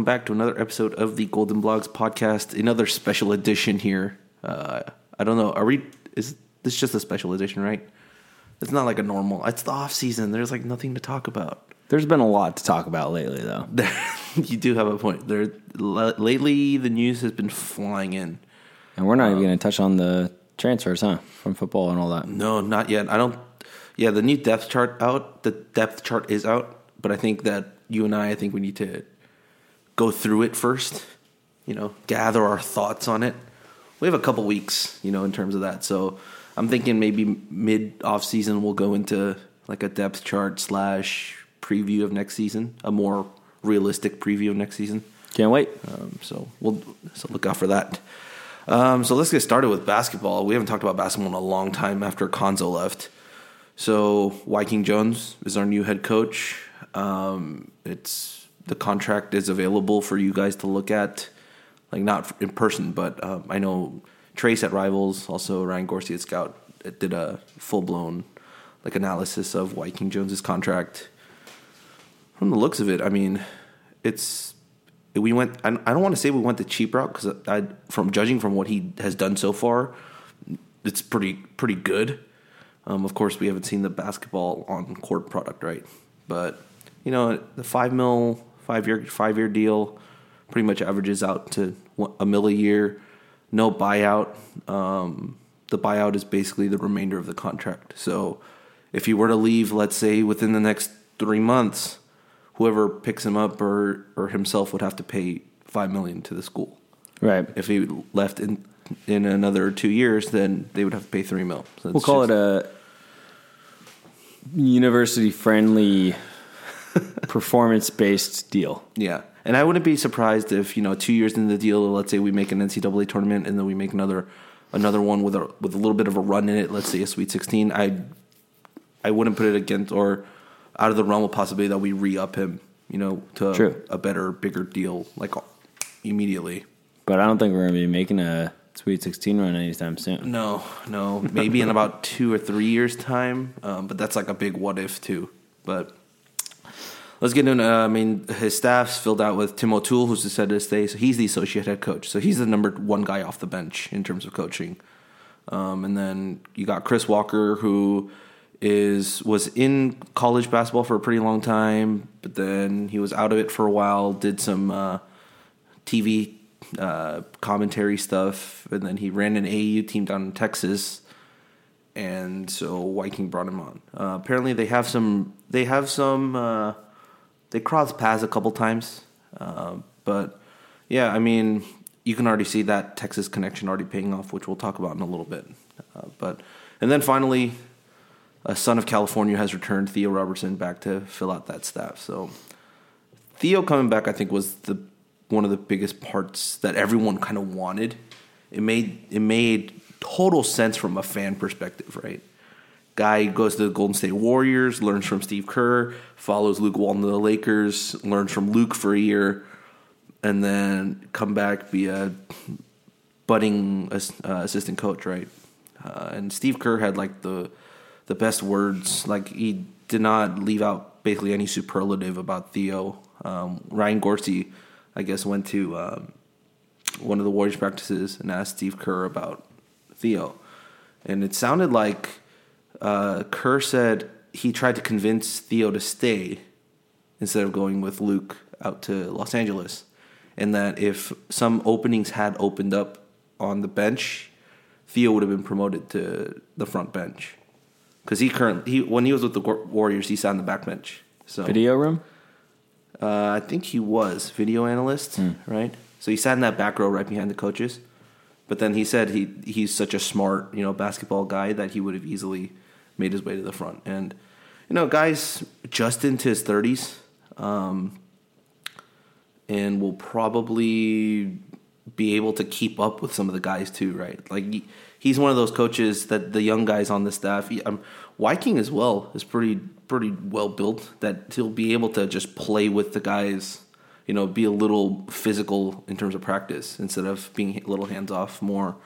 Welcome back to another episode of the Golden Blogs podcast. Another special edition here. Uh, I don't know. Are we? Is this just a special edition, right? It's not like a normal. It's the off season. There's like nothing to talk about. There's been a lot to talk about lately, though. you do have a point. There l- lately, the news has been flying in. And we're not even going to touch on the transfers, huh? From football and all that. No, not yet. I don't. Yeah, the new depth chart out. The depth chart is out, but I think that you and I, I think we need to go through it first. You know, gather our thoughts on it. We have a couple weeks, you know, in terms of that. So I'm thinking maybe mid off season we'll go into like a depth chart slash preview of next season, a more realistic preview of next season. Can't wait. Um, so we'll so look out for that. Um, so let's get started with basketball. We haven't talked about basketball in a long time after Cuonzo left. So Wyking Jones is our new head coach. Um, it's the contract is available for you guys to look at, like not in person, but um, I know Trace at Rivals, also Ryan Gorcey at Scout, did a full blown like analysis of Wyking Jones's contract. From the looks of it, I mean, it's we went. I I don't want to say we went the cheap route because I, from judging from what he has done so far, it's pretty pretty good. Um, of course, we haven't seen the basketball on court product, right? But you know, the five mil, five year five year deal, pretty much averages out to a mill a year. No buyout. Um, the buyout is basically the remainder of the contract. So, if you were to leave, let's say within the next three months, whoever picks him up or or himself would have to pay five million to the school. Right. If he left in in another two years, then they would have to pay three mil. So We'll call it a university friendly performance based deal. yeah. And I wouldn't be surprised if you know two years into the deal, let's say we make an NCAA tournament and then we make another another one with a with a little bit of a run in it. Let's say a Sweet Sixteen. I I wouldn't put it against or out of the realm of possibility that we re up him. You know, to True. a, better, bigger deal like immediately. But I don't think we're going to be making a Sweet 16 run anytime soon. No, no, maybe in about two or three years' time. Um, but that's like a big what if too. But let's get into. Uh, I mean, his staff's filled out with Tim O'Toole, who's the decided to stay. So he's the associate head coach. So he's the number one guy off the bench in terms of coaching. Um, and then you got Chris Walker, who is was in college basketball for a pretty long time, but then he was out of it for a while. Did some uh, TV uh, commentary stuff, and then he ran an AAU team down in Texas, and so Wyking brought him on. Uh, apparently, they have some. They have some. They crossed paths a couple times, uh, but yeah, I mean, you can already see that Texas connection already paying off, which we'll talk about in a little bit. Uh, but and then finally, a son of California has returned, Theo Robertson, back to fill out that staff. So Theo coming back, I think, was the one of the biggest parts that everyone kind of wanted. It made it made total sense from a fan perspective, right? Guy goes to the Golden State Warriors, learns from Steve Kerr, follows Luke Walton to the Lakers, learns from Luke for a year, and then come back be a budding uh, assistant coach, right? Uh, and Steve Kerr had like the the best words. Like he did not leave out basically any superlative about Theo. Um, Ryan Gorcey, I guess, went to um, one of the Warriors practices and asked Steve Kerr about Theo, and it sounded like uh, Kerr said he tried to convince Theo to stay instead of going with Luke out to Los Angeles, and that if some openings had opened up on the bench, Theo would have been promoted to the front bench because he currently he when he was with the Warriors, he sat on the back bench. So Video room? uh, I think he was video analyst, right? So he sat in that back row right behind the coaches. But then he said he he's such a smart you know basketball guy that he would have easily made his way to the front. And you know, guys just into his thirties, um, and will probably be able to keep up with some of the guys too, right? Like he, he's one of those coaches that the young guys on the staff, he, um, Wyking as well is pretty pretty well built. That he'll be able to just play with the guys, you know, be a little physical in terms of practice instead of being a little hands off, more,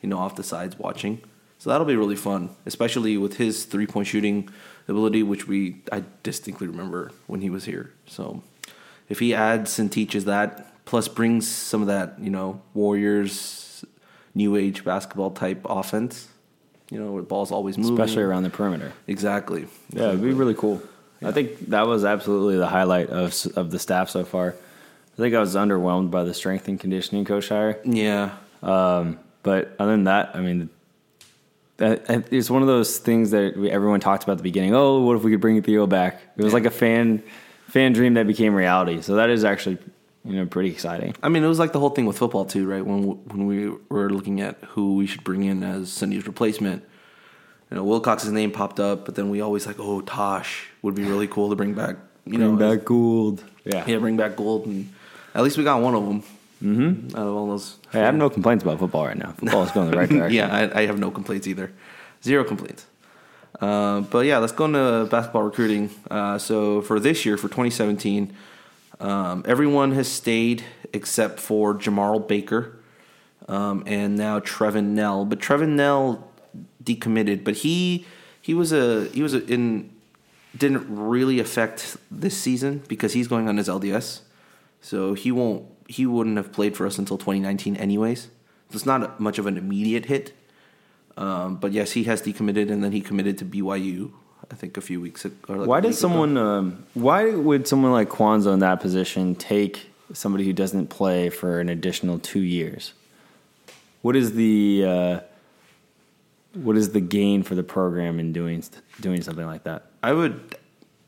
you know, off the sides watching. So that'll be really fun, especially with his three point shooting ability, which we I distinctly remember when he was here. So if he adds and teaches that, plus brings some of that, you know, Warriors new age basketball type offense, you know, where the ball's always moving. Especially around the perimeter. Exactly. Yeah, it'd be really cool. I think that was absolutely the highlight of of the staff so far. I think I was underwhelmed by the strength and conditioning coach hire. Yeah. Um, but other than that, I mean, it's one of those things that we, everyone talked about at the beginning. Oh, what if we could bring Theo back? It was like a fan fan dream that became reality. So that is actually you know pretty exciting. I mean, it was like the whole thing with football too, right? When when we were looking at who we should bring in as Sonny's replacement, you know, Wilcox's name popped up, but then we always like, oh, Tosh would be really cool to bring back. You know, as- Gould. Yeah. yeah, bring back Gold, and at least we got one of them. Mm-hmm. Out of all those, Hey, I have no complaints about football right now. Football is going the right direction. yeah, I, I have no complaints either. Zero complaints. Uh, but yeah, let's go into basketball recruiting. Uh, so for this year, for 2017, um, everyone has stayed except for Jamarl Baker um, and now Trevin Knell. But Trevin Knell decommitted, but he he was a he was a, in didn't really affect this season because he's going on his LDS, so he won't he wouldn't have played for us until 2019 anyways. So it's not much of an immediate hit. Um, but yes, he has decommitted, and then he committed to BYU. I think a few weeks ago. or like Why a week does ago. someone? Um, why would someone like Cuonzo in that position take somebody who doesn't play for an additional two years? What is the uh, what is the gain for the program in doing doing something like that? I would.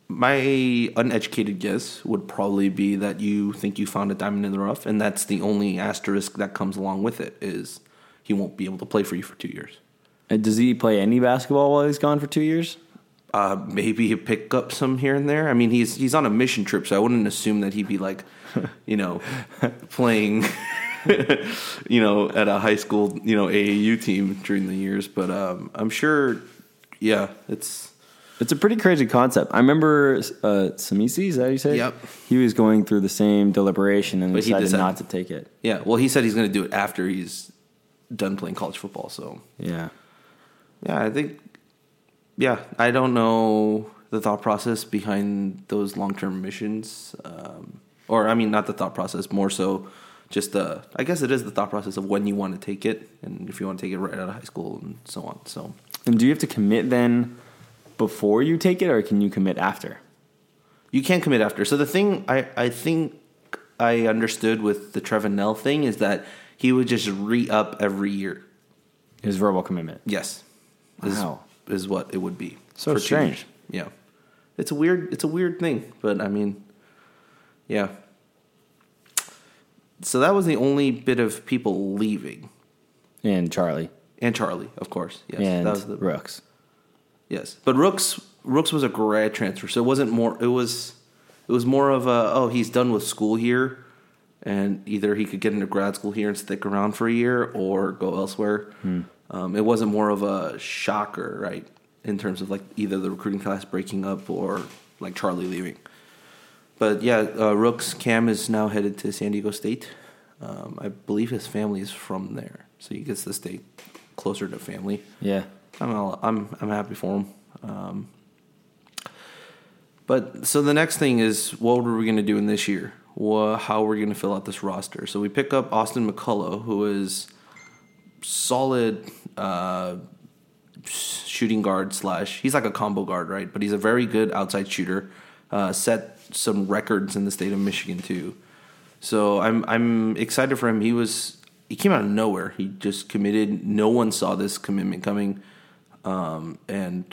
My uneducated guess would probably be that you think you found a diamond in the rough, and that's the only asterisk that comes along with it is he won't be able to play for you for two years. And does he play any basketball while he's gone for two years? Uh, maybe he pick up some here and there. I mean, he's he's on a mission trip, so I wouldn't assume that he'd be like, you know, playing, you know, at a high school, you know, AAU team during the years. But um, I'm sure, yeah, it's It's a pretty crazy concept. I remember uh, Samisi, is that how you say? Yep. He was going through the same deliberation and decided decided- not to take it. yeah. Well, he said he's going to do it after he's done playing college football. So Yeah. yeah, I think, yeah, I don't know the thought process behind those long term missions, um, or I mean, not the thought process, more so just the. I guess it is the thought process of when you want to take it, and if you want to take it right out of high school and so on. So And do you have to commit then before you take it, or can you commit after? you can't commit after. So the thing I I think I understood with the Trevor Knell thing is that he would just re up every year. His verbal commitment. Yes, is, Wow. is what it would be. So for strange. years. Yeah, it's a weird. It's a weird thing, but I mean, yeah. So that was the only bit of people leaving, And Charlie. and Charlie, of course. Yes, and that was the Rooks. Yes. But Rooks Rooks was a grad transfer, so it wasn't more. It was it was more of a oh he's done with school here, and either he could get into grad school here and stick around for a year, or go elsewhere. Um, it wasn't more of a shocker, right? in terms of like either the recruiting class breaking up or like Charlie leaving. But yeah, uh, Rooks Cam is now headed to San Diego State. Um, I believe his family is from there, so he gets to stay closer to family. Yeah. I'm all, I'm I'm happy for him. Um, but so the next thing is what were we going to do in this year? Wha how are we going to fill out this roster? So we pick up Austin McCullough, who is solid uh, shooting guard slash. He's like a combo guard, right? But he's a very good outside shooter. Uh, set some records in the state of Michigan too. So I'm I'm excited for him. He was he came out of nowhere. He just committed. No one saw this commitment coming, um, and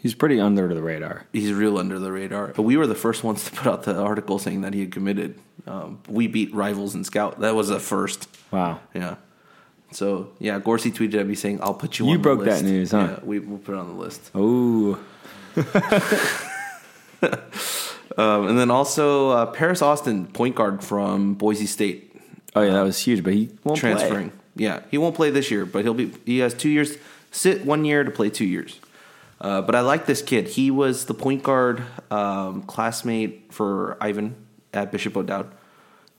He's pretty under the radar. he's real under the radar. But we were the first ones to put out the article saying that he had committed. Um, we beat rivals in scout. That was the first. Wow. Yeah. So yeah, Gorcey tweeted at me saying, "I'll put you." You on the broke that news, huh? Yeah, we we'll put it on the list. Oh. Um, and then also uh, Paris Austin, point guard from Boise State, Oh yeah, that was huge, but he won't play. transferring. Yeah, he won't play this year, but he'll be. He has two years. Sit one year to play two years. Uh, but I like this kid. He was the point guard um, classmate for Ivan at Bishop O'Dowd.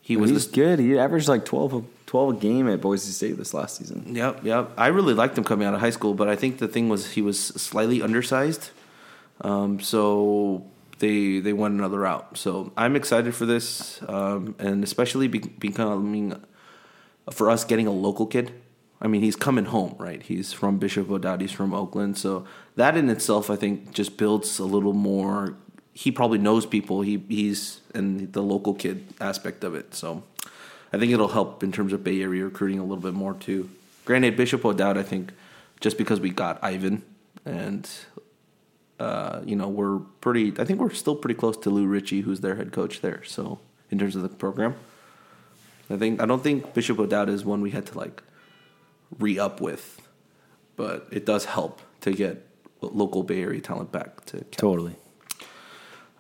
He was good. He averaged like 12 a, 12 a game at Boise State this last season. Yep, yep. I really liked him coming out of high school, but I think the thing was he was slightly undersized. Um, so they they went another route. So I'm excited for this, um, and especially be, becoming for us getting a local kid. I mean, he's coming home, right? He's from Bishop O'Dowd. He's from Oakland. So that in itself, I think, just builds a little more. He probably knows people. He he's and the local kid aspect of it. So I think it'll help in terms of Bay Area recruiting a little bit more too. Granted, Bishop O'Dowd, I think, just because we got Ivan and uh, you know we're pretty. I think we're still pretty close to Lou Richie, who's their head coach there. So in terms of the program, I think I don't think Bishop O'Dowd is one we had to like re up with, but it does help to get local Bay Area talent back to. Totally.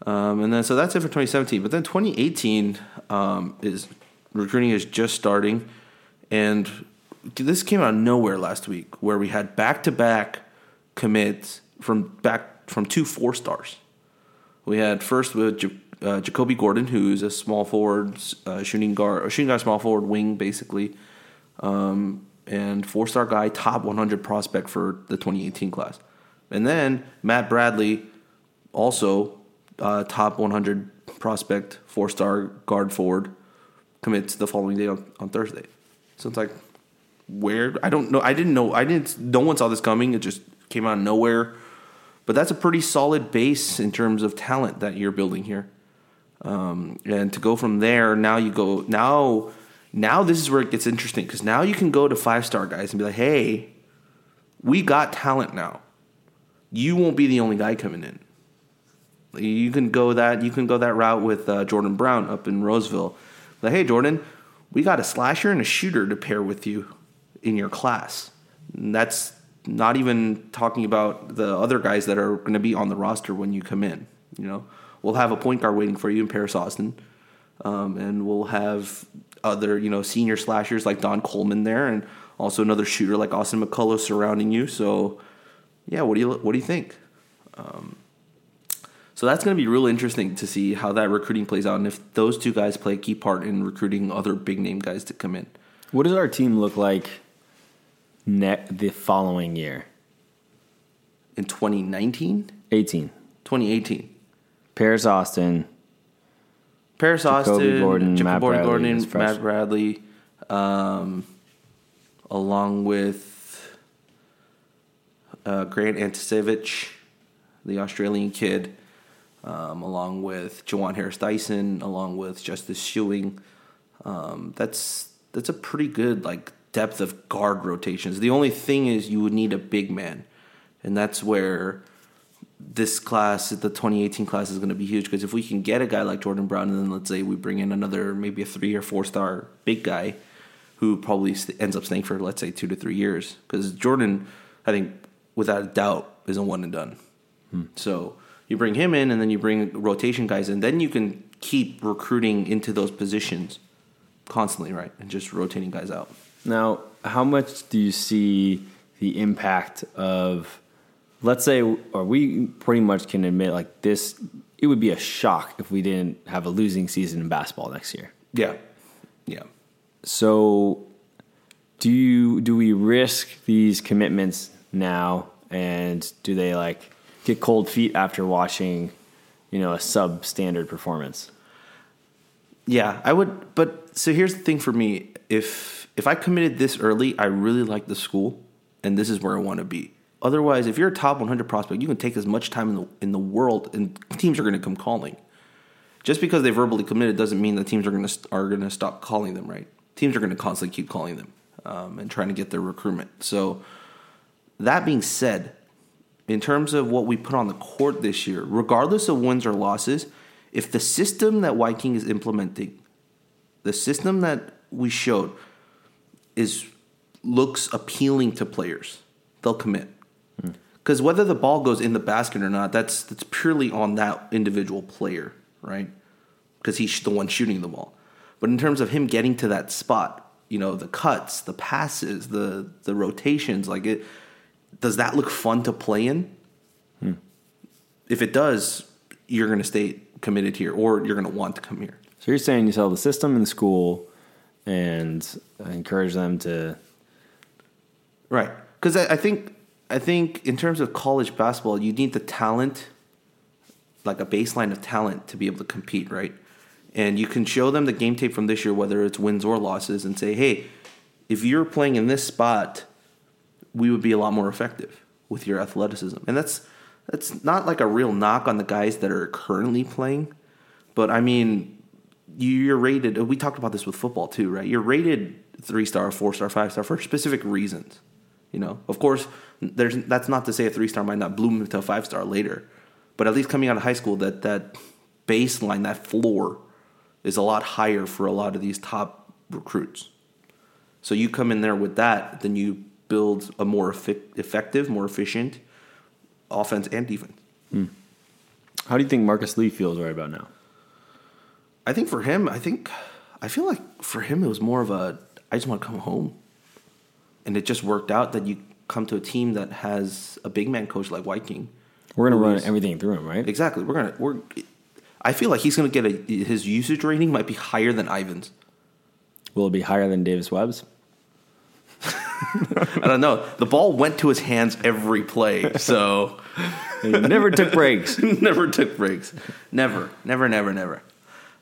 Um, and then so that's it for 2017. But then 2018 um, is recruiting is just starting, and this came out of nowhere last week, where we had back to back commits from back from two four stars. We had first with J- uh, Jacoby Gordon, who's a small forward, uh, shooting guard, shooting guard, small forward wing, basically, um, and four star guy, top 100 prospect for the 2018 class. And then Matt Bradley, also uh, top 100 prospect, four star guard forward, commits the following day on, on Thursday. So it's like, where I don't know. I didn't know. I didn't. No one saw this coming. It just came out of nowhere. But that's a pretty solid base in terms of talent that you're building here. Um, and to go from there, now you go now. Now this is where it gets interesting because now you can go to five star guys and be like, "Hey, we got talent now. You won't be the only guy coming in. You can go that you can go that route with uh, Jordan Brown up in Roseville. Like, hey, Jordan, we got a slasher and a shooter to pair with you in your class. And that's not even talking about the other guys that are going to be on the roster when you come in. You know, we'll have a point guard waiting for you in Paris Austin, um, and we'll have other you know senior slashers like Don Coleman there, and also another shooter like Austin McCullough surrounding you. So, yeah, what do you what do you think? Um, so that's going to be real interesting to see how that recruiting plays out, and if those two guys play a key part in recruiting other big name guys to come in. What does our team look like ne- the following year? In 2019, 18. 2018. Paris Austin. Paris Jacoby Austin, Gordon, Jacob Matt Gordon, Bradley Gordon. Matt Bradley, um, along with uh, Grant Anticevich, the Australian kid, um, along with Juhwan Harris Dyson, along with Justice Sueing. Um, that's that's a pretty good like depth of guard rotations. The only thing is you would need a big man, and that's where this class, the 2018 class, is going to be huge because if we can get a guy like Jordan Brown, and then let's say we bring in another maybe a three or four star big guy who probably st- ends up staying for let's say two to three years because Jordan, I think without a doubt, is a one and done. Hmm. So you bring him in, and then you bring rotation guys in, then you can keep recruiting into those positions constantly, right, and just rotating guys out. Now, how much do you see the impact of let's say, or we pretty much can admit like this, it would be a shock if we didn't have a losing season in basketball next year. Yeah, yeah. So, do you do we risk these commitments now, and do they like get cold feet after watching, you know, a substandard performance? Yeah, I would. But so here's the thing for me: if if I committed this early, I really like the school, and this is where I want to be. Otherwise, if you're a top 100 prospect, you can take as much time in the in the world, and teams are going to come calling. Just because they verbally committed doesn't mean that teams are going to are going to stop calling them. Right? Teams are going to constantly keep calling them um, and trying to get their recruitment. So, that being said, in terms of what we put on the court this year, regardless of wins or losses, if the system that Wyking is implementing, the system that we showed, is looks appealing to players, they'll commit. Because whether the ball goes in the basket or not, that's that's purely on that individual player, right? Because he's the one shooting the ball. But in terms of him getting to that spot, you know, the cuts, the passes, the the rotations, like it, does that look fun to play in? Hmm. If it does, you're going to stay committed here, or you're going to want to come here. So you're saying you sell the system in the school and encourage them to Right. Because I, I think I think in terms of college basketball, you need the talent, like a baseline of talent, to be able to compete, right? And you can show them the game tape from this year, whether it's wins or losses, and say, hey, if you're playing in this spot, we would be a lot more effective with your athleticism. And that's that's not like a real knock on the guys that are currently playing, but I mean, you're rated. We talked about this with football too, right? You're rated three star, four star, five star for specific reasons. You know, of course, there's that's not to say a three star might not bloom into a five star later, but at least coming out of high school, that that baseline, that floor, is a lot higher for a lot of these top recruits. So you come in there with that, then you build a more effi- effective, more efficient offense and defense. Hmm. How do you think Marcus Lee feels right about now? I think for him, I think I feel like for him it was more of a I just want to come home. And it just worked out that you come to a team that has a big man coach like Wyking. We're gonna run everything through him, right? Exactly. We're gonna we're I feel like he's gonna get a his usage rating might be higher than Ivan's. Will it be higher than Davis Webb's? I don't know. The ball went to his hands every play, so He never took breaks. never took breaks. Never, never, never, never.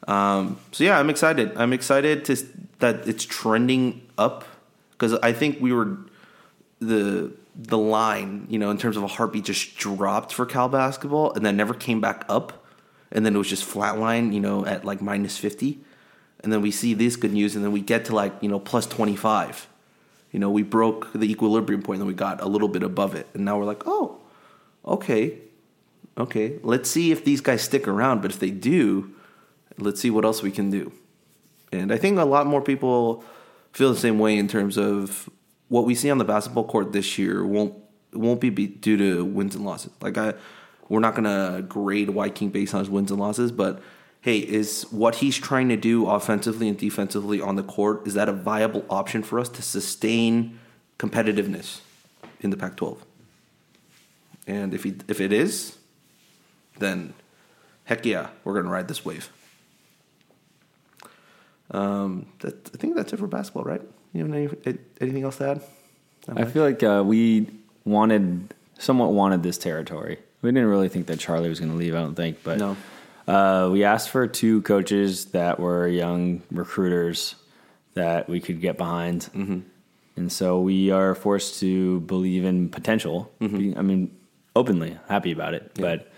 Um, so yeah, I'm excited. I'm excited to that it's trending up because I think we were the the line, you know, in terms of a heartbeat, just dropped for Cal basketball and then never came back up, and then it was just flatline, you know, at like minus fifty, and then we see this good news, and then we get to like you know plus twenty five. You know, we broke the equilibrium point, and then we got a little bit above it, and now we're like, oh, okay, okay, let's see if these guys stick around. But if they do, let's see what else we can do. And I think a lot more people feel the same way in terms of what we see on the basketball court this year won't won't be be due to wins and losses. Like I, we're not gonna grade Wyking based on his wins and losses, but hey, is what he's trying to do offensively and defensively on the court is that a viable option for us to sustain competitiveness in the Pac-12? And if he if it is, then heck yeah, we're gonna ride this wave. Um, that, I think that's it for basketball, right? You have any, anything else to add? I feel like uh, we wanted, somewhat wanted this territory. We didn't really think that Charlie was going to leave. I don't think, but No. uh, we asked for two coaches that were young recruiters that we could get behind, mm-hmm. and so we are forced to believe in potential. I mean, openly happy about it, but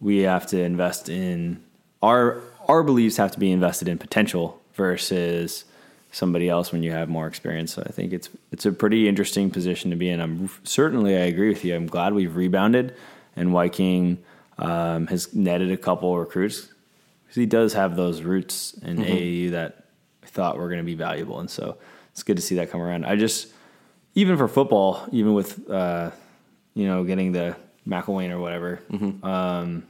we have to invest in our our beliefs have to be invested in potential versus somebody else when you have more experience. So I think it's it's a pretty interesting position to be in. I'm certainly I agree with you. I'm glad we've rebounded and Wyking um, has netted a couple of recruits because he does have those roots in AAU that I thought were going to be valuable, and so it's good to see that come around. I just even for football, even with uh, you know getting the McElwain or whatever, um,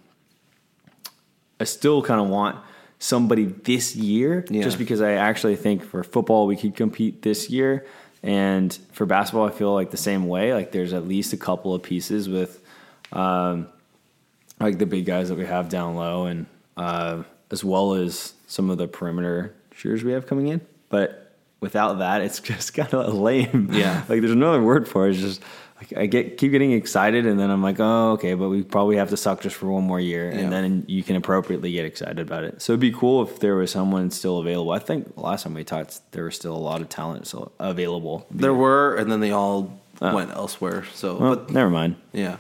I still kind of want somebody this year, Yeah. just because I actually think for football we could compete this year, and for basketball I feel like the same way. Like there's at least a couple of pieces with um, like the big guys that we have down low, and uh, as well as some of the perimeter shooters we have coming in. But without that, it's just kind of lame. Yeah. like there's another word for it. It's just like I get keep getting excited, and then I'm like, oh, okay, but we probably have to suck just for one more year, Yeah. and then you can appropriately get excited about it. So it'd be cool if there was someone still available. I think last time we talked, there was still a lot of talent still available. There were, and then they all went elsewhere. So, Well, but never mind. Yeah,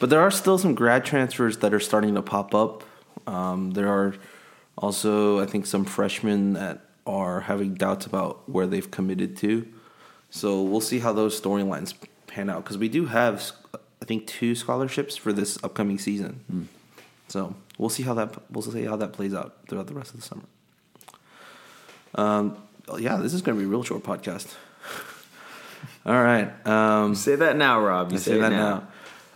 but there are still some grad transfers that are starting to pop up. Um, there are also, I think, some freshmen that are having doubts about where they've committed to. So we'll see how those storylines pan out because we do have, I think, two scholarships for this upcoming season. So we'll see how that we'll see how that plays out throughout the rest of the summer. Um, yeah, this is going to be a real short podcast. All right. Um, Say that now, Rob. You I say that now.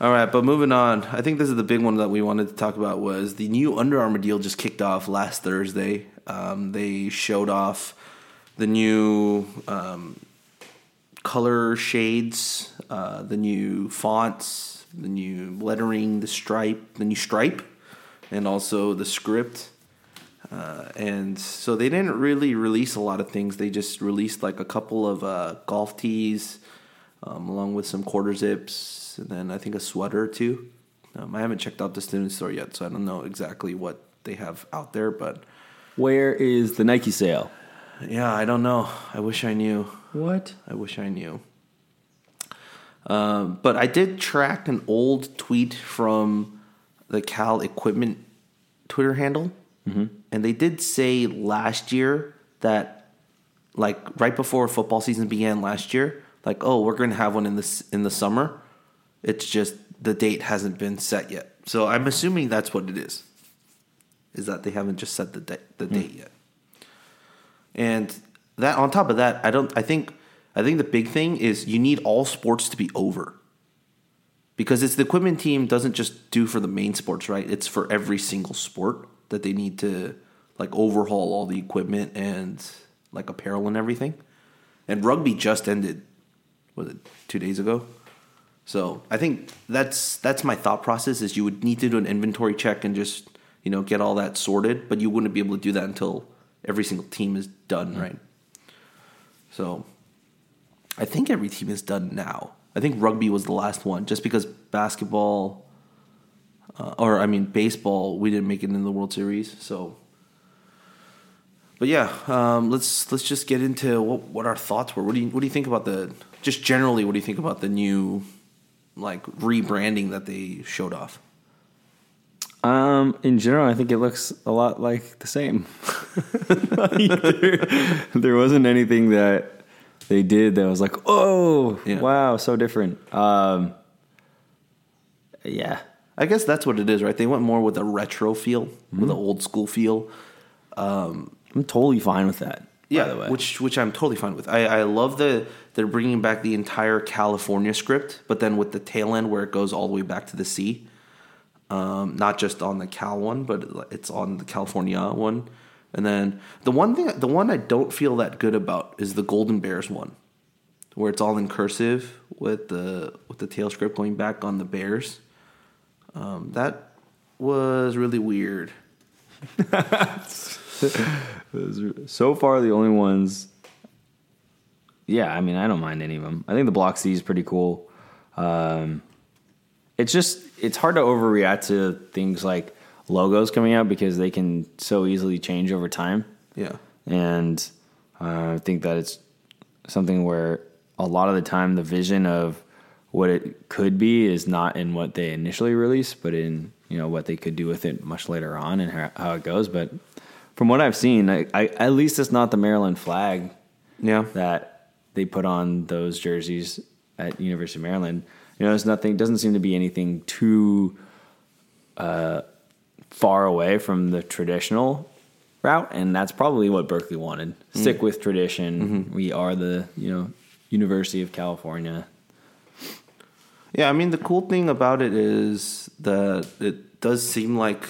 All right, but moving on. I think this is the big one that we wanted to talk about was the new Under Armour deal just kicked off last Thursday. Um, they showed off the new um, color shades, uh, the new fonts, the new lettering, the stripe, the new stripe, and also the script. Uh, and so they didn't really release a lot of things. They just released like a couple of uh, golf tees, um, along with some quarter zips, and then I think a sweater or two. Um, I haven't checked out the student store yet, so I don't know exactly what they have out there. But Where is the Nike sale? yeah, I don't know. I wish I knew. What? I wish I knew. Um, but I did track an old tweet from the Cal Equipment Twitter handle, and they did say last year that, like right before football season began last year, like oh we're going to have one in this in the summer. It's just the date hasn't been set yet, so I'm assuming that's what it is. Is that they haven't just set the date the date yet? And that on top of that, I don't I think I think the big thing is you need all sports to be over. Because it's the equipment team doesn't just do for the main sports, right? It's for every single sport that they need to like overhaul all the equipment and like apparel and everything. And rugby just ended was it 2 days ago? So, I think that's that's my thought process is you would need to do an inventory check and just, you know, get all that sorted, but you wouldn't be able to do that until every single team is done, mm-hmm. right? So I think every team is done now. I think rugby was the last one, just because basketball, uh, or I mean baseball, we didn't make it in the World Series. So, but yeah, um, let's let's just get into what what our thoughts were. What do you what do you think about the just generally? What do you think about the new like rebranding that they showed off? Um, in general, I think it looks a lot like the same. Like, there, there wasn't anything that they did that was like, oh, Yeah. wow, so different. Um, yeah, I guess that's what it is, right? They went more with a retro feel, with an old school feel. I'm totally fine with that. Yeah, by the way. which which I'm totally fine with. I, I love the they're bringing back the entire California script, but then with the tail end where it goes all the way back to the sea. Um, not just on the Cal one, but it's on the California one. And then the one thing, the one I don't feel that good about is the Golden Bears one, where it's all in cursive with the with the tail script going back on the Bears. Um, that was really weird. so far, the only ones. Yeah, I mean, I don't mind any of them. I think the block C is pretty cool. Um, it's just it's hard to overreact to things like logos coming out because they can so easily change over time. Yeah. and uh, I think that it's something where a lot of the time the vision of what it could be is not in what they initially release, but in you know what they could do with it much later on and how, how it goes. But from what I've seen, I, I, at least it's not the Maryland flag Yeah. that they put on those jerseys at University of Maryland. You know, there's nothing. Doesn't seem to be anything too uh, far away from the traditional route, and that's probably what Berkeley wanted. Stick with tradition. We are the you know University of California. Yeah, I mean the cool thing about it is that it does seem like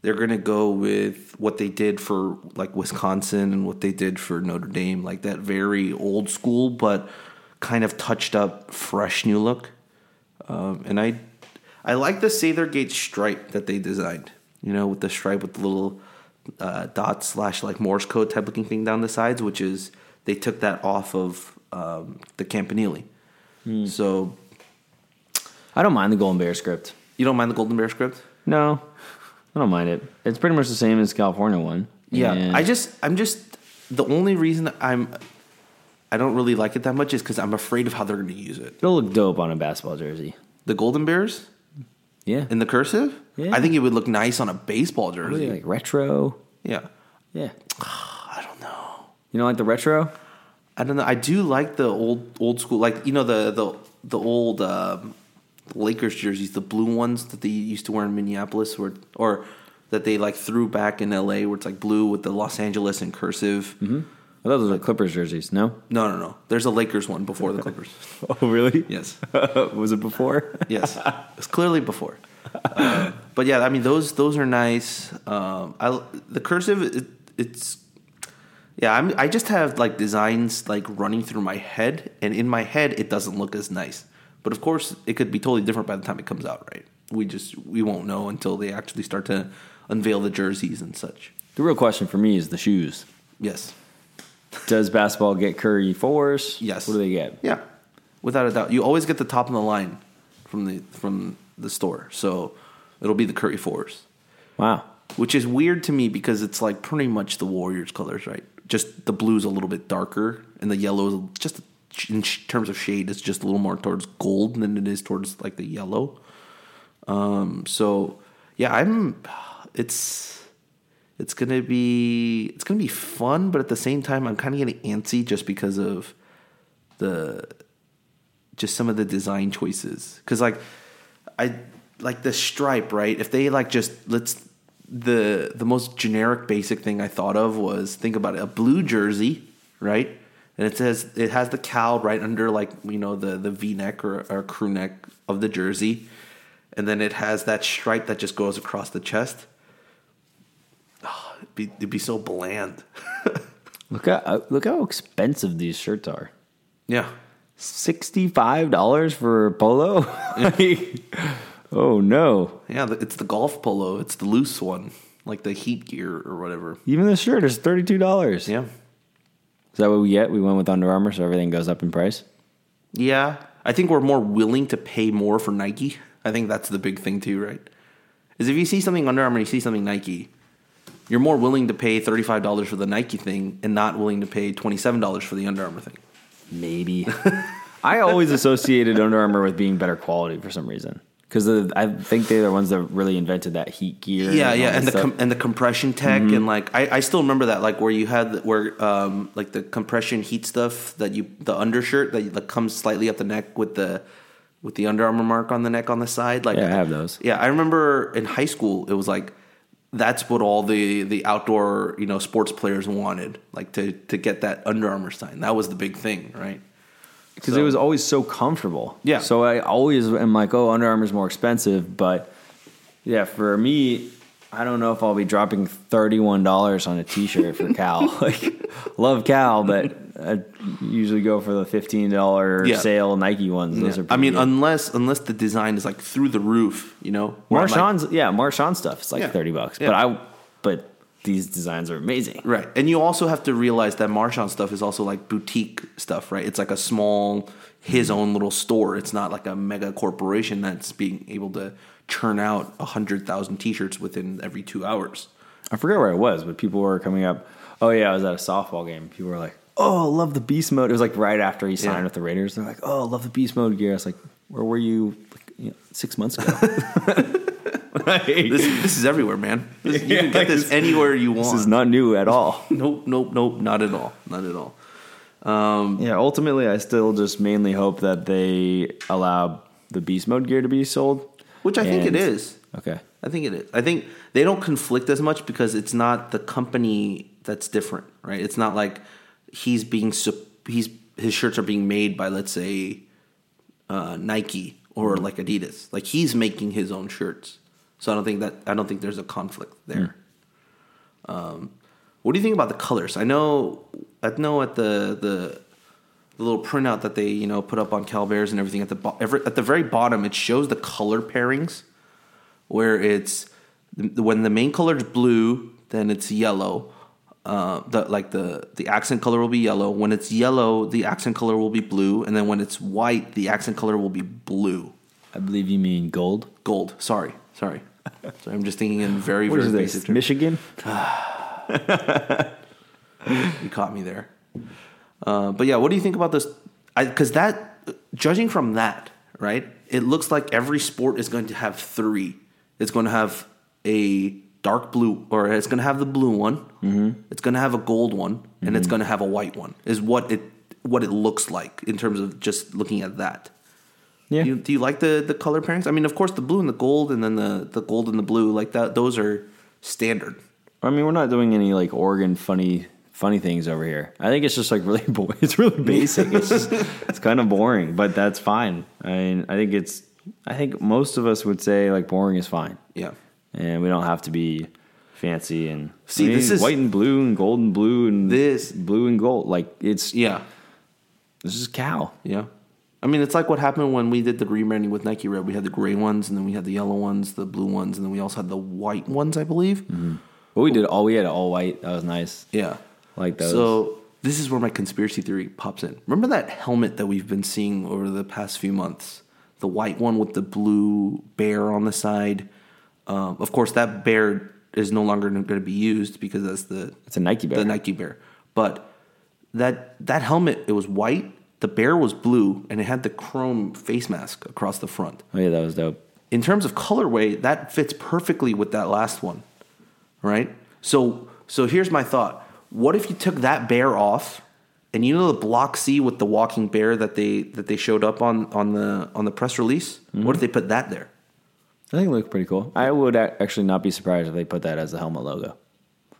they're gonna go with what they did for like Wisconsin and what they did for Notre Dame, like that very old school but kind of touched up, fresh new look. Um, and I, I like the Sather Gate stripe that they designed. You know, with the stripe with the little uh, dots slash like Morse code type looking thing down the sides, which is they took that off of um, the Campanile. So I don't mind the Golden Bear script. you don't mind the Golden Bear script? No, I don't mind it. It's pretty much the same as California one. Yeah, And I just I'm just the only reason I'm I don't really like it that much is because I'm afraid of how they're going to use it. it'll look dope on a basketball jersey. The Golden Bears Yeah, in the cursive, Yeah. I think it would look nice on a baseball jersey. really like retro. Yeah, Yeah, I don't know. you know, like the retro. I don't know. I do like the old old school, like you know the the the old um, Lakers jerseys, the blue ones that they used to wear in Minneapolis, or or that they like threw back in L.A. where it's like blue with the Los Angeles in cursive. I thought those were Clippers jerseys. No. No, no, no. There's a Lakers one before the Clippers. Oh, really? yes, Was it before? yes, it's clearly before. Uh, but yeah, I mean those those are nice. Um, I the cursive it, it's yeah. I'm, I just have like designs like running through my head, and in my head it doesn't look as nice. But of course, it could be totally different by the time it comes out. Right? We just we won't know until they actually start to unveil the jerseys and such. The real question for me is the shoes. Yes. Does basketball get Curry fours? Yes. What do they get? Yeah, without a doubt. You always get the top of the line from the from the store, so it'll be the Curry fours. Wow. which is weird to me because it's like pretty much the Warriors colors, right? Just the blue's a little bit darker, and the yellow is just in terms of shade, it's just a little more towards gold than it is towards like the yellow. Um, so yeah, I'm. It's it's gonna be it's gonna be fun, but at the same time, I'm kind of getting antsy just because of the just some of the design choices. Because like i like the stripe right? If they like just let's the the most generic basic thing i thought of was think about it a blue jersey right? And it says it has the Cal right under like you know the the v-neck or, or crew neck of the jersey. And then it has that stripe that just goes across the chest it'd, be, it'd be so bland Look at uh, look how expensive these shirts are. yeah Sixty five dollars for a polo. Like, oh no! Yeah, it's the golf polo. It's the loose one, like the heat gear or whatever. Even the shirt is thirty two dollars. Yeah, Is that what we get? We went with Under Armour, so everything goes up in price. yeah. I think we're more willing to pay more for Nike. I think that's the big thing too, right? Is if you see something Under Armour, you see something Nike, you're more willing to pay thirty five dollars for the Nike thing and not willing to pay twenty seven dollars for the Under Armour thing. Maybe. I always associated Under Armour with being better quality for some reason. Because I think they're the ones that really invented that heat gear. Yeah, all yeah, and the com- and the compression tech and like I, I still remember that like where you had the- where um like the compression heat stuff that you the undershirt that, that comes slightly up the neck with the with the Under Armour mark on the neck on the side like Yeah, I have those. Yeah, I remember in high school it was like that's what all the the outdoor you know sports players wanted like to to get that Under Armour sign that was the big thing right because it was always so comfortable. Yeah. So I always am like, oh, Under Armour's more expensive, but yeah, for me, I don't know if I'll be dropping thirty one dollars on a T shirt for Cal. like, love Cal, but I usually go for the fifteen dollar Yeah. sale Nike ones. Those Yeah. are. I mean good. unless unless the design is like through the roof you know I'm like- Marshawn's yeah, Marshawn stuff. It's like Yeah. thirty bucks, but I but these designs are amazing. Right. And you also have to realize that Marshawn stuff is also like boutique stuff, right? It's like a small, his own little store. It's not like a mega corporation that's being able to churn out 100,000 t shirts within every two hours. I forget where I was, but people were coming up. Oh yeah, I was at a softball game. People were like, "Oh, love the beast mode." It was like right after he signed Yeah. with the Raiders. They're like, "Oh, love the beast mode gear." I was like, "Where were you like, you know, six months ago?" This, this is everywhere, man. This, you can get this anywhere you want. This is not new at all. Nope, nope, nope. Not at all. Not at all. Um, yeah, ultimately, I still just mainly hope that they allow the beast mode gear to be sold. Which I think it is. Okay. I think it is. I think they don't conflict as much because it's not the company that's different, right? It's not like he's being he's his shirts are being made by let's say uh, Nike or like Adidas. Like he's making his own shirts, so I don't think that I don't think there's a conflict there. Um, what do you think about the colors? I know I know at the the the little printout that they you know put up on Cal Bears and everything at the bo- every, at the very bottom it shows the color pairings where it's when the main color is blue then it's yellow uh, the like the the accent color will be yellow when it's yellow the accent color will be blue and then when it's white the accent color will be blue I believe you mean gold. gold sorry sorry so I'm just thinking in very What very is basic this? terms. Michigan? You caught me there. Uh, but yeah, what do you think about this? Because that, judging from that, right, it looks like every sport is going to have three. It's going to have a dark blue, or it's going to have the blue one. Mm-hmm. It's going to have a gold one, and it's going to have a white one. Is what it what it looks like in terms of just looking at that. Yeah. Do you, do you like the the color pairings? I mean, of course, the blue and the gold, and then the the gold and the blue, like that. Those are standard. I mean, we're not doing any like Oregon funny funny things over here. I think it's just like really boring. It's really basic. It's just it's kind of boring, but that's fine. I mean, I think it's I think most of us would say like boring is fine, Yeah. And we don't have to be fancy and See, I mean, this is- white and blue and gold and blue and This- blue and gold. Like it's Yeah. this is Cal. Yeah. I mean, it's like what happened when we did the rebranding with Nike Red. We had the gray ones, and then we had the yellow ones, the blue ones, and then we also had the white ones, I believe. Mm-hmm. But we did all we had all white. That was nice. Yeah. Like those. So this is where my conspiracy theory pops in. Remember that helmet that we've been seeing over the past few months? The white one with the blue bear on the side. Um, of course, that bear is no longer going to be used because that's the It's a Nike bear. the Nike bear. But that that helmet, it was white. The bear was blue, and it had the chrome face mask across the front. oh yeah, that was dope. in terms of colorway, that fits perfectly with that last one, right? So, so here's my thought: What if you took that bear off, and you know the block C with the walking bear that they that they showed up on on the on the press release? What if they put that there? I think it looked pretty cool. I would ac- actually not be surprised if they put that as the helmet logo.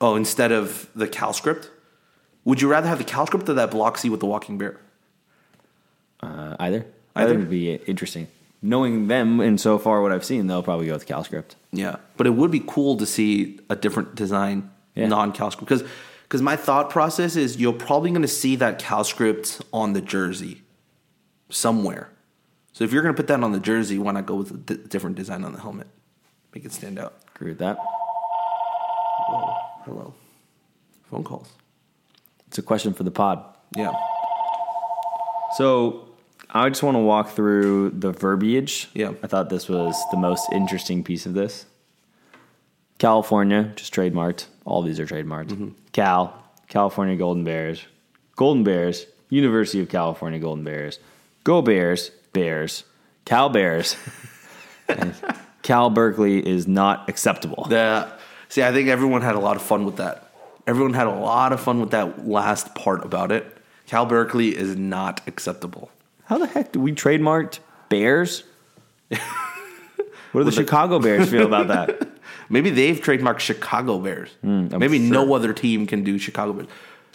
Oh, instead of the Cal script, would you rather have the Cal script or that block C with the walking bear? Uh, either. I Either? think it'd be interesting. Knowing them and so far what I've seen, they'll probably go with CalScript. Yeah, but it would be cool to see a different design, Yeah. non-Cal script, because because my thought process is you're probably going to see that Cal script on the jersey somewhere. So if you're going to put that on the jersey, why not go with a different design on the helmet, make it stand out? Agree with that. Hello, phone calls. It's a question for the pod. Yeah, So I just want to walk through the verbiage. Yeah. I thought this was the most interesting piece of this. California, just trademarked. All these are trademarked. Mm-hmm. Cal, California Golden Bears, Golden Bears, University of California Golden Bears, Go Bears, Bears, Cal Bears, Cal Berkeley is not acceptable. the see, I think everyone had a lot of fun with that. Everyone had a lot of fun with that last part about it. Cal Berkeley is not acceptable. How the heck do we trademarked Bears? what do the Chicago Bears feel about that? Maybe they've trademarked Chicago Bears. Hmm, I'm Maybe sure. no other team can do Chicago Bears.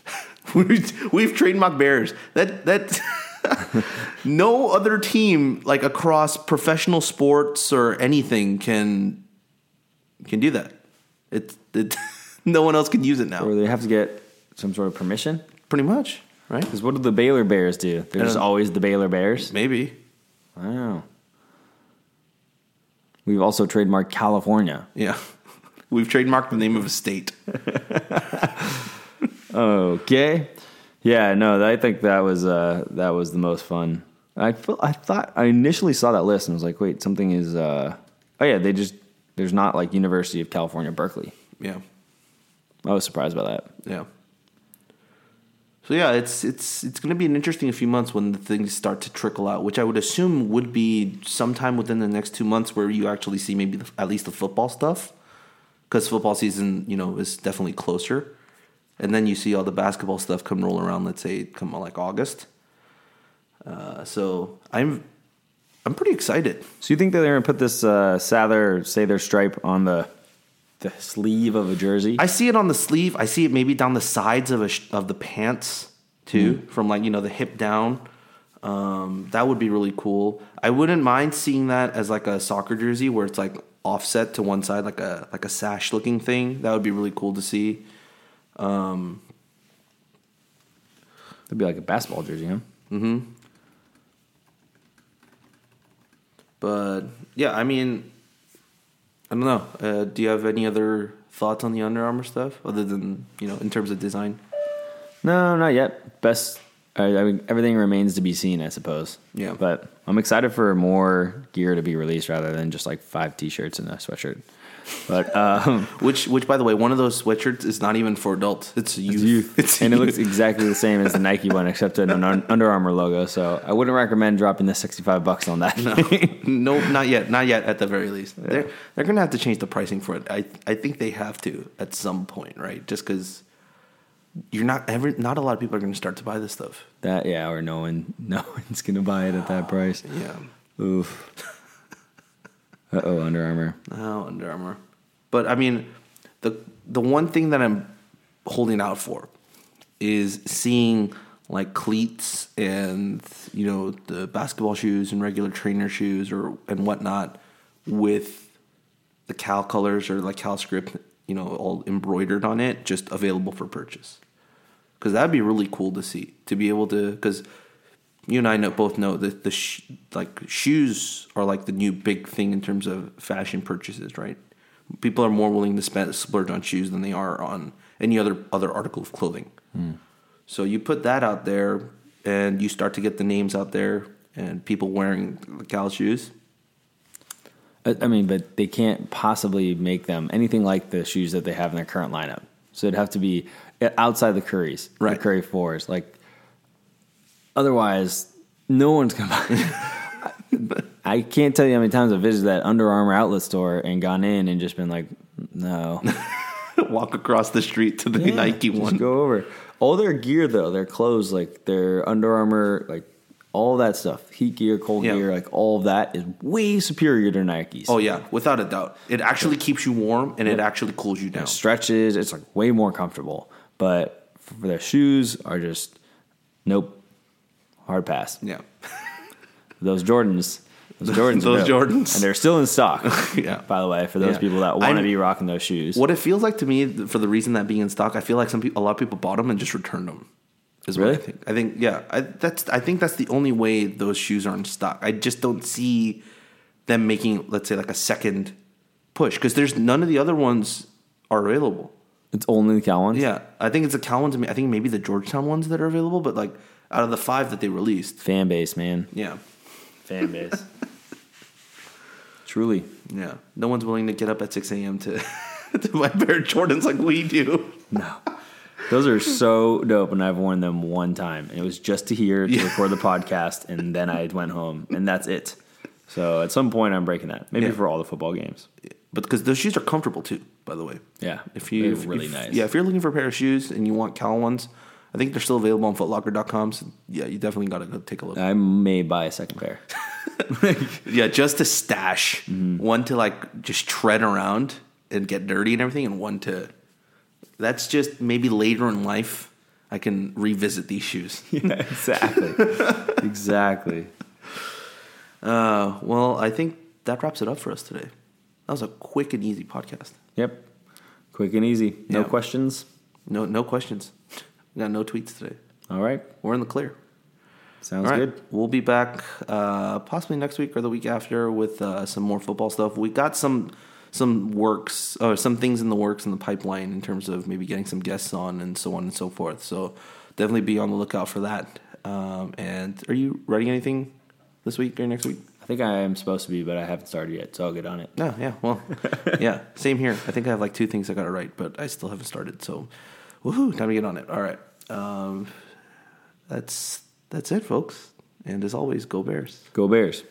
we've, we've trademarked Bears. That that no other team like across professional sports or anything can can do that. It, it no one else can use it now. Or they have to get some sort of permission? Pretty much, right? Because what do the Baylor Bears do? They're just uh, always the Baylor Bears? Maybe. Wow. We've also trademarked California. Yeah. We've trademarked the name of a state. Okay. Yeah, no, I think that was uh, that was the most fun. I feel, I thought I initially saw that list and was like, wait, something is. Uh, oh yeah, they just there's not like University of California Berkeley. Yeah. I was surprised by that. Yeah. So yeah, it's it's it's going to be an interesting few months when the things start to trickle out, which I would assume would be sometime within the next two months, where you actually see maybe the, at least the football stuff, because football season, you know, is definitely closer, and then you see all the basketball stuff come roll around. Let's say come like August. Uh, so I'm I'm pretty excited. So you think that they're gonna put this uh, Sather say their stripe on the the sleeve of a jersey? I see it on the sleeve. I see it maybe down the sides of a sh- of the pants too, from like you know the hip down. Um, that would be really cool. I wouldn't mind seeing that as like a soccer jersey where it's like offset to one side, like a like a sash looking thing. That would be really cool to see. It'd be like a basketball jersey, huh? But yeah, I mean, I don't know. Uh, do you have any other thoughts on the Under Armour stuff other than you know in terms of design? No, not yet. Best. I, I mean, everything remains to be seen, I suppose. Yeah. But I'm excited for more gear to be released rather than just like five T-shirts and a sweatshirt. But um, Which, which by the way, one of those sweatshirts is not even for adults. It's youth. it's youth, It's and it looks exactly the same as the Nike one, except an Un- Under Armour logo. So I wouldn't recommend dropping the 65 bucks on that. no, not yet. Not yet. At the very least, they're they're gonna have to change the pricing for it. I I think they have to at some point, right? Just because you're not every not a lot of people are gonna start to buy this stuff. that yeah, or no one, no one's gonna buy it at that price. Yeah. Oof. Uh oh, Under Armour. Oh, Under Armour. But I mean, the the one thing that I'm holding out for is seeing like cleats and you know the basketball shoes and regular trainer shoes or and whatnot with the Cal colors or like Cal script, you know, all embroidered on it, just available for purchase. Because that'd be really cool to see to be able to because you and I know both know that the sh- like shoes are like the new big thing in terms of fashion purchases, right? People are more willing to spend splurge on shoes than they are on any other other article of clothing. Hmm. So you put that out there, and you start to get the names out there, and people wearing the Cal shoes. I I mean, but they can't possibly make them anything like the shoes that they have in their current lineup. So it'd have to be outside the Currys, Right. the Curry fours. Like, otherwise, no one's gonna buy. I can't tell you how many times I've visited that Under Armour outlet store and gone in and just been like, no, Walk across the street to the Yeah, Nike just one. Go over all their gear though, their clothes, like their Under Armour, like all that stuff, heat gear, cold Yeah. gear, like all of that is way superior to Nikes. Oh yeah, without a doubt. It actually keeps you warm and it actually cools you down. stretches. It's like way more comfortable. But for their shoes are just nope, hard pass. Yeah. Those Jordans, those Jordans, Those. Jordans. and they're still in stock. Yeah. By the way, for those Yeah. people that want to be rocking those shoes. What it feels like to me, for the reason that being in stock, I feel like some people, a lot of people bought them and just returned them. Is what Really? I think. I think, yeah, I, that's. I think that's the only way those shoes are in stock. I just don't see them making, let's say, like a second push because there's none of the other ones are available. It's only the Cal ones. Yeah, I think it's the Cal ones. I think maybe the Georgetown ones that are available, but like out of the five that they released, Fan base, man. yeah, Fan base. Truly. yeah, no one's willing to get up at six a.m. to to buy a pair of Jordans like we do. No. Those are so dope, and I've worn them one time. And it was just to hear to Yeah. record the podcast, and then I went home, and that's it. So at some point, I'm breaking that. Maybe Yeah. for all the football games. But because those shoes are comfortable too, by the way. Yeah, If you they're if, really if- nice. Yeah, if you're looking for a pair of shoes and you want Cal ones, I think they're still available on footlocker.com. So yeah, you definitely got to go take a look. I may buy a second pair. yeah, just to stash. One to like just tread around and get dirty and everything, and one to that's just maybe later in life I can revisit these shoes. yeah, exactly, exactly. Uh, well, I think that wraps it up for us today. That was a quick and easy podcast. Yep, quick and easy. No Yeah. questions. No, no questions. We got no tweets today. All right, We're in the clear. sounds right, good. We'll be back uh, possibly next week or the week after with uh, some more football stuff. We got some some works or some things in the works in the pipeline in terms of maybe getting some guests on and so on and so forth. So definitely be on the lookout for that. Um, and are you writing anything this week or next week? I think I am supposed to be, but I haven't started yet, so I'll get on it. No, yeah, well, yeah, same here. I think I have like two things I got to write, but I still haven't started. So, woohoo, time to get on it. All right, um, that's that's it, folks. And as always, go Bears. Go Bears.